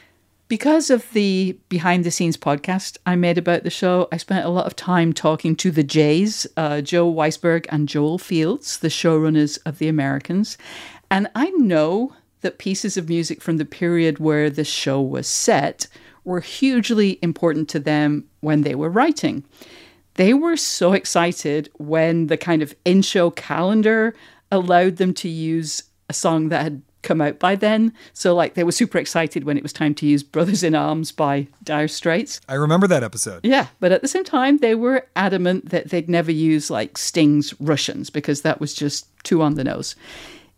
Because of the behind the scenes podcast I made about the show, I spent a lot of time talking to the Jays, uh, Joe Weisberg and Joel Fields, the showrunners of The Americans. And I know that pieces of music from the period where the show was set were hugely important to them when they were writing. They were so excited when the kind of in show calendar allowed them to use a song that had come out by then. So, like, they were super excited when it was time to use Brothers in Arms by Dire Straits. I remember that episode. Yeah, but at the same time, they were adamant that they'd never use like Sting's Russians because that was just too on the nose.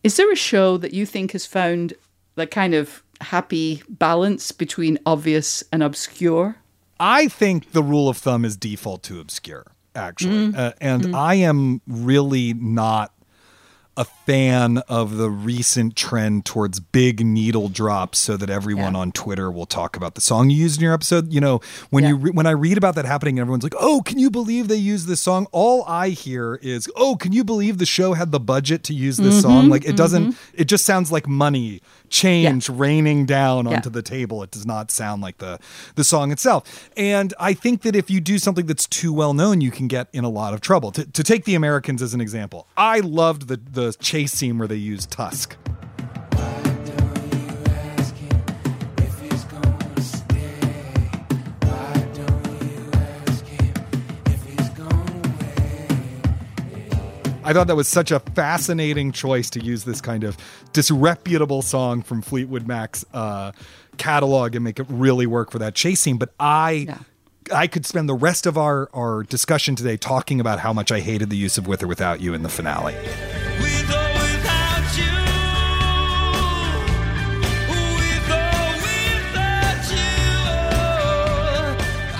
Is there a show that you think has found the kind of happy balance between obvious and obscure? I think the rule of thumb is default to obscure, actually. Uh, and I am really not a fan of the recent trend towards big needle drops so that everyone Yeah. on Twitter will talk about the song you used in your episode. You know, when Yeah. you re- when I read about that happening, everyone's like, "Oh, can you believe they used this song?" All I hear is, "Oh, can you believe the show had the budget to use this mm-hmm, song?" Like it doesn't mm-hmm. it just sounds like money change raining down Yeah. onto the table. It does not sound like the the song itself. And I think that if you do something that's too well known, you can get in a lot of trouble. To, to take the Americans as an example, I loved the the chase scene where they use Tusk. I thought that was such a fascinating choice to use this kind of disreputable song from Fleetwood Mac's uh, catalog and make it really work for that chase scene. But I. Yeah. I could spend the rest of our, our discussion today talking about how much I hated the use of With or Without You in the finale.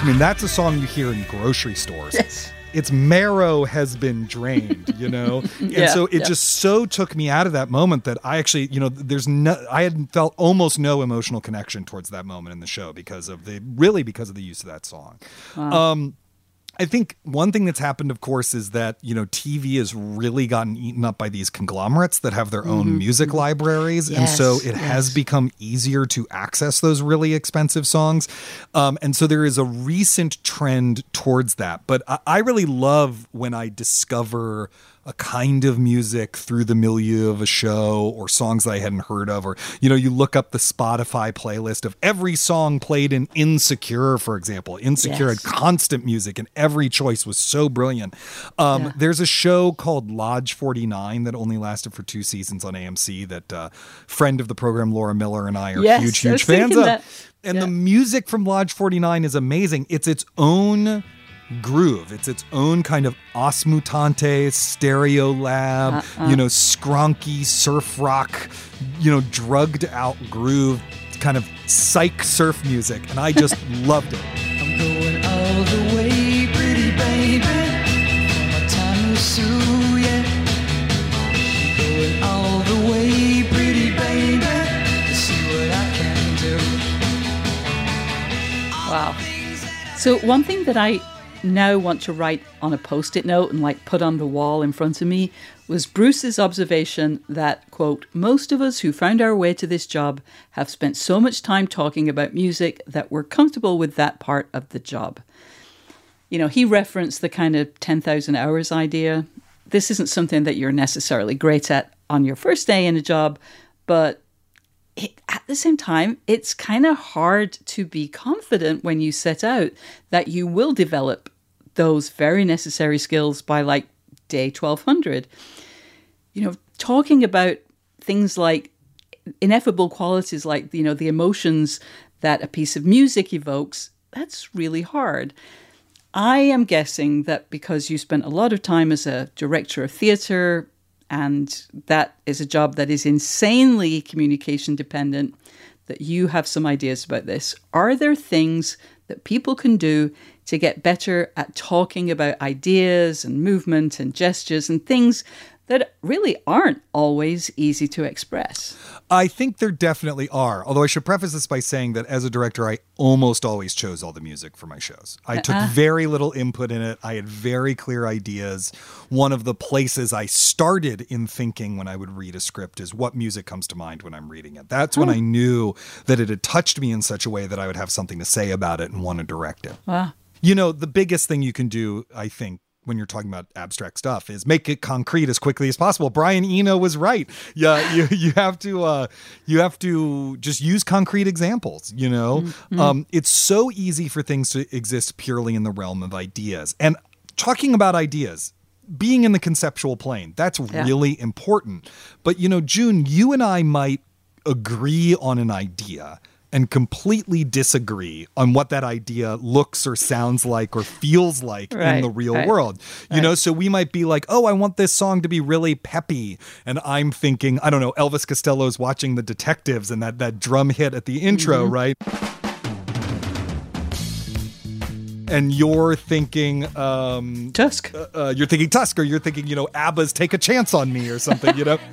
I mean, that's a song you hear in grocery stores. Yes. Its marrow has been drained, you know? And Yeah, so it yeah. just so took me out of that moment that I actually, you know, there's no, I had felt almost no emotional connection towards that moment in the show because of the, really because of the use of that song. Um, I think one thing that's happened, of course, is that you know TV has really gotten eaten up by these conglomerates that have their own music libraries, and so Mm-hmm. Yes, it has become easier to access those really expensive songs. Um, and so there is a recent trend towards that. But I, I really love when I discover a kind of music through the milieu of a show or songs that I hadn't heard of, or you know, you look up the Spotify playlist of every song played in Insecure, for example. Insecure Yes. had constant music, and every choice was so brilliant. Um, Yeah. There's a show called Lodge 49 that only lasted for two seasons on AMC that uh, friend of the program Laura Miller and I are Yes, huge, huge fans of. that. And Yeah. the music from Lodge 49 is amazing. It's its own groove. It's its own kind of Os Mutantes, stereo lab, Uh-uh. you know, skronky surf rock, you know, drugged out groove, kind of psych surf music. And I just loved it. I'm going all the way, pretty baby. My time with Sue, yeah. I'm going all the way, pretty baby. To see what I can do. Wow. So one thing that I now want to write on a post-it note and like put on the wall in front of me was Bruce's observation that quote most of us who found our way to this job have spent so much time talking about music that we're comfortable with that part of the job. You know, he referenced the kind of 10,000 hours idea. This isn't something that you're necessarily great at on your first day in a job, but it, at the same time, it's kind of hard to be confident when you set out that you will develop those very necessary skills by like day 1200. You know, talking about things like ineffable qualities like, you know, the emotions that a piece of music evokes, that's really hard. I am guessing that because you spent a lot of time as a director of theatre, and that is a job that is insanely communication dependent, that you have some ideas about this. Are there things that people can do to get better at talking about ideas and movement and gestures and things that really aren't always easy to express? I think there definitely are. Although I should preface this by saying that as a director, I almost always chose all the music for my shows. I took uh-uh. very little input in it. I had very clear ideas. One of the places I started in thinking when I would read a script is what music comes to mind when I'm reading it. That's when hmm. I knew that it had touched me in such a way that I would have something to say about it and want to direct it. Wow. You know, the biggest thing you can do, I think, when you're talking about abstract stuff is make it concrete as quickly as possible. Brian Eno was right. Yeah, you you have to uh you have to just use concrete examples, you know? Um it's so easy for things to exist purely in the realm of ideas. And talking about ideas, being in the conceptual plane, that's Yeah. really important. But you know, June, you and I might agree on an idea and completely disagree on what that idea looks or sounds like or feels like in the real right, world. You know, so we might be like, "Oh, I want this song to be really peppy." And I'm thinking, I don't know, Elvis Costello's watching the detectives and that that drum hit at the intro, Mm-hmm. right? And you're thinking, um, Tusk. uh, you're thinking Tusk, or you're thinking, you know, ABBA's "Take a Chance on Me" or something, you know.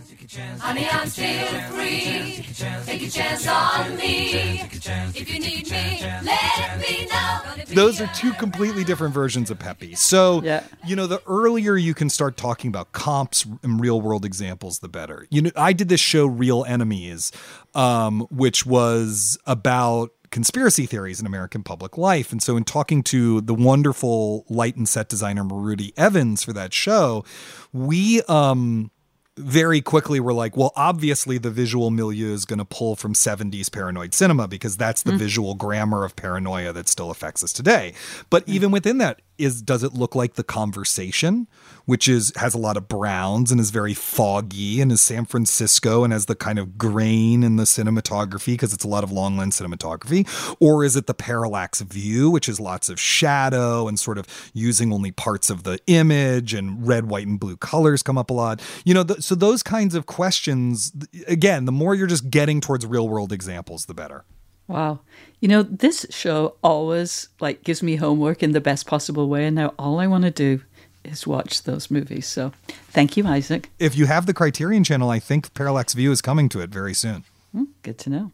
Honey, I'm still free. Take a chance on me. If you need me, let me know. Those are two completely different versions of Peppy. So, Yeah. you know, the earlier you can start talking about comps and real world examples, the better. You know, I did this show, Real Enemies, um, which was about conspiracy theories in American public life. And so, in talking to the wonderful light and set designer Maruti Evans for that show, we, um, very quickly were like, well, obviously the visual milieu is going to pull from 70s paranoid cinema because that's the visual grammar of paranoia that still affects us today. But even within that, is does it look like the conversation, which is has a lot of browns and is very foggy and is San Francisco and has the kind of grain in the cinematography because it's a lot of long lens cinematography, or is it the parallax view, which is lots of shadow and sort of using only parts of the image and red, white, and blue colors come up a lot. You know, so those kinds of questions. Again, the more you're just getting towards real world examples, the better. Wow. You know, this show always like gives me homework in the best possible way and now all I want to do is watch those movies. So, thank you, Isaac. If you have the Criterion channel, I think Parallax View is coming to it very soon. Hmm, good to know.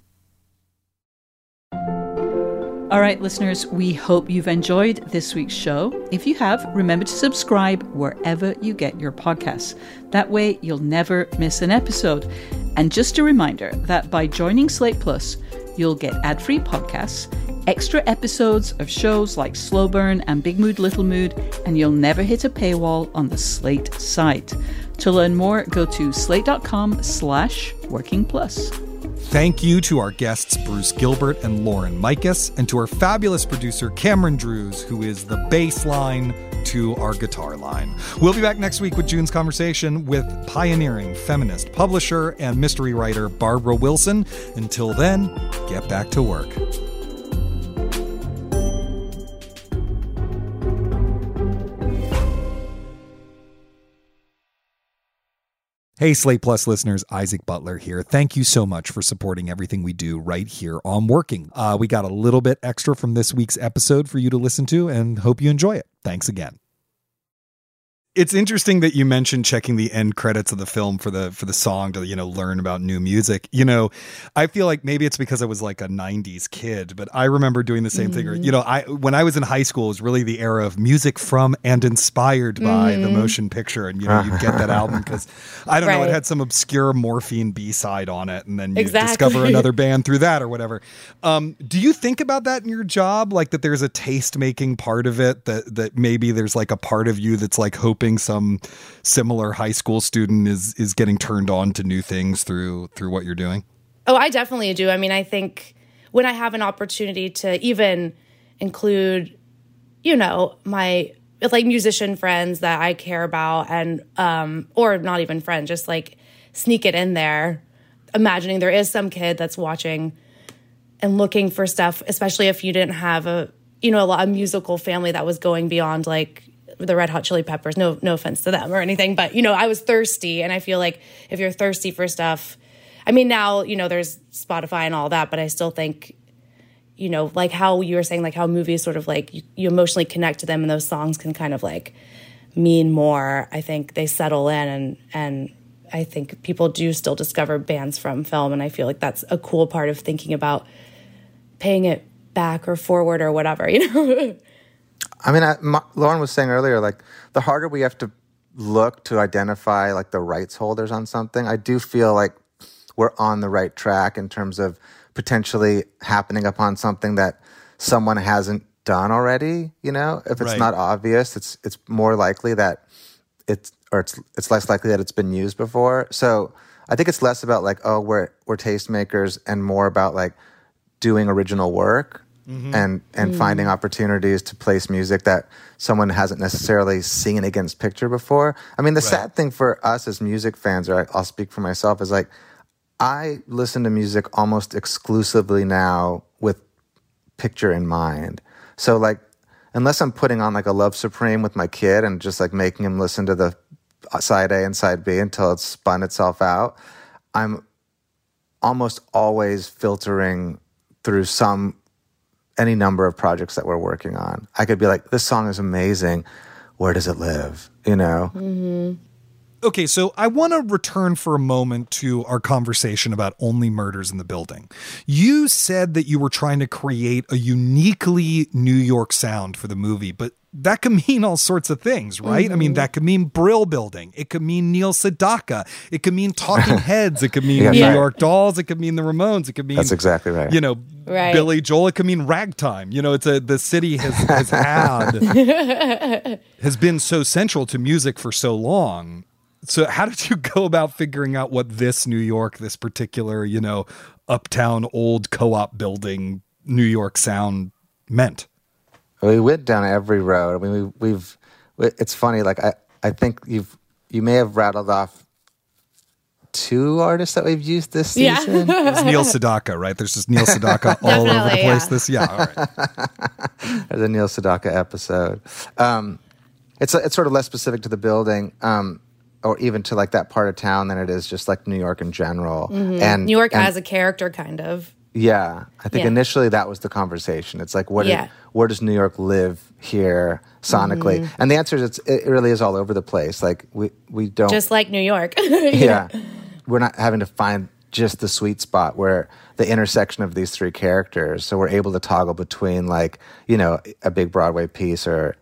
All right, listeners, we hope you've enjoyed this week's show. If you have, remember to subscribe wherever you get your podcasts. That way, you'll never miss an episode. And just a reminder that by joining Slate Plus, you'll get ad free podcasts, extra episodes of shows like Slow Burn and Big Mood Little Mood, and you'll never hit a paywall on the Slate site. To learn more, go to slate.com slash working plus. Thank you to our guests, Bruce Gilbert and Lauren Mikus, and to our fabulous producer, Cameron Drews, who is the bass line to our guitar line. We'll be back next week with June's conversation with pioneering feminist publisher and mystery writer Barbara Wilson. Until then, get back to work. Hey, Slate Plus listeners, Isaac Butler here. Thank you so much for supporting everything we do right here on Working. Uh, we got a little bit extra from this week's episode for you to listen to and hope you enjoy it. Thanks again. It's interesting that you mentioned checking the end credits of the film for the for the song to you know learn about new music. You know, I feel like maybe it's because I was like a '90s kid, but I remember doing the same thing. Or you know, I when I was in high school, it was really the era of music from and inspired by the motion picture, and you know, you get that album because I don't know, it had some obscure morphine B side on it, and then you Exactly. discover another band through that or whatever. Um, do you think about that in your job, like that? There's a taste making part of it that that maybe there's like a part of you that's like hoping some similar high school student is is getting turned on to new things through through what you're doing. Oh, I definitely do. I mean, I think when I have an opportunity to even include, you know, my like musician friends that I care about and um or not even friends, just like sneak it in there, imagining there is some kid that's watching and looking for stuff, especially if you didn't have a you know, a, lot, a musical family that was going beyond like the Red Hot Chili Peppers. No, no offense to them or anything, but you know, I was thirsty, and I feel like if you're thirsty for stuff, I mean, now you know there's Spotify and all that, but I still think, you know, like how you were saying, like how movies sort of like you, you emotionally connect to them, and those songs can kind of like mean more. I think they settle in, and and I think people do still discover bands from film, and I feel like that's a cool part of thinking about paying it back or forward or whatever, you know. I mean, I, Ma- Lauren was saying earlier, like the harder we have to look to identify like the rights holders on something, I do feel like we're on the right track in terms of potentially happening upon something that someone hasn't done already. You know, if it's Right. not obvious, it's it's more likely that it's or it's it's less likely that it's been used before. So I think it's less about like oh we're we're tastemakers and more about like doing original work Mm-hmm. and and mm. finding opportunities to place music that someone hasn't necessarily seen against picture before. I mean, the sad thing for us as music fans, or I- I'll speak for myself, is like I listen to music almost exclusively now with picture in mind. So like unless I'm putting on like a Love Supreme with my kid and just like making him listen to the uh, side A and side B until it's spun itself out, I'm almost always filtering through some any number of projects that we're working on. I could be like, this song is amazing. Where does it live? You know? Mm-hmm. Okay, so I want to return for a moment to our conversation about only murders in the building. You said that you were trying to create a uniquely New York sound for the movie, but that could mean all sorts of things, right? I mean, mm-hmm. that could mean Brill Building. It could mean Neil Sedaka. It could mean Talking Heads. It could mean Yeah, New right. York Dolls. It could mean the Ramones. It could mean That's exactly right. You know, Right. Billy Joel. It could mean Ragtime. You know, it's a the city has has had has been so central to music for so long. So how did you go about figuring out what this New York, this particular, you know, uptown old co-op building New York sound meant? We went down every road. I mean, we, we've. It's funny. Like I, I think you've you may have rattled off two artists that we've used this season. Yeah. season. It's Neil Sedaka, right? There's just Neil Sedaka all over the place. yeah. This, yeah, all right. There's a Neil Sedaka episode. Um, it's it's sort of less specific to the building, um, or even to like that part of town than it is just like New York in general. And Mm-hmm. New York and- as a character, kind of. Yeah, I think Yeah. initially that was the conversation. It's like, what? Yeah. where does New York live here sonically? Mm-hmm. And the answer is, it's, it really is all over the place. Like we we don't. Just like New York. yeah, we're not having to find just the sweet spot where the intersection of these three characters. So we're able to toggle between like you know a big Broadway piece or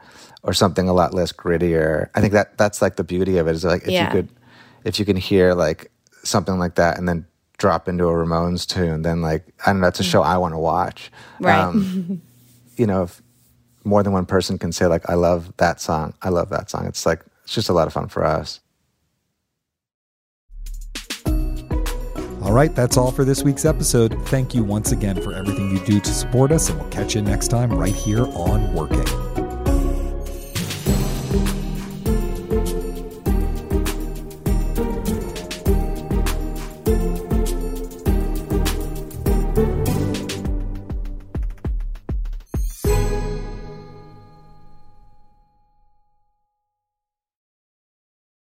or something a lot less grittier. I think that that's like the beauty of it is like if Yeah. you could if you can hear like something like that and then drop into a Ramones tune, then like I don't know, it's a show I want to watch. Right. Um, you know, if more than one person can say like I love that song, I love that song. It's like it's just a lot of fun for us. All right, that's all for this week's episode. Thank you once again for everything you do to support us, and we'll catch you next time right here on Working.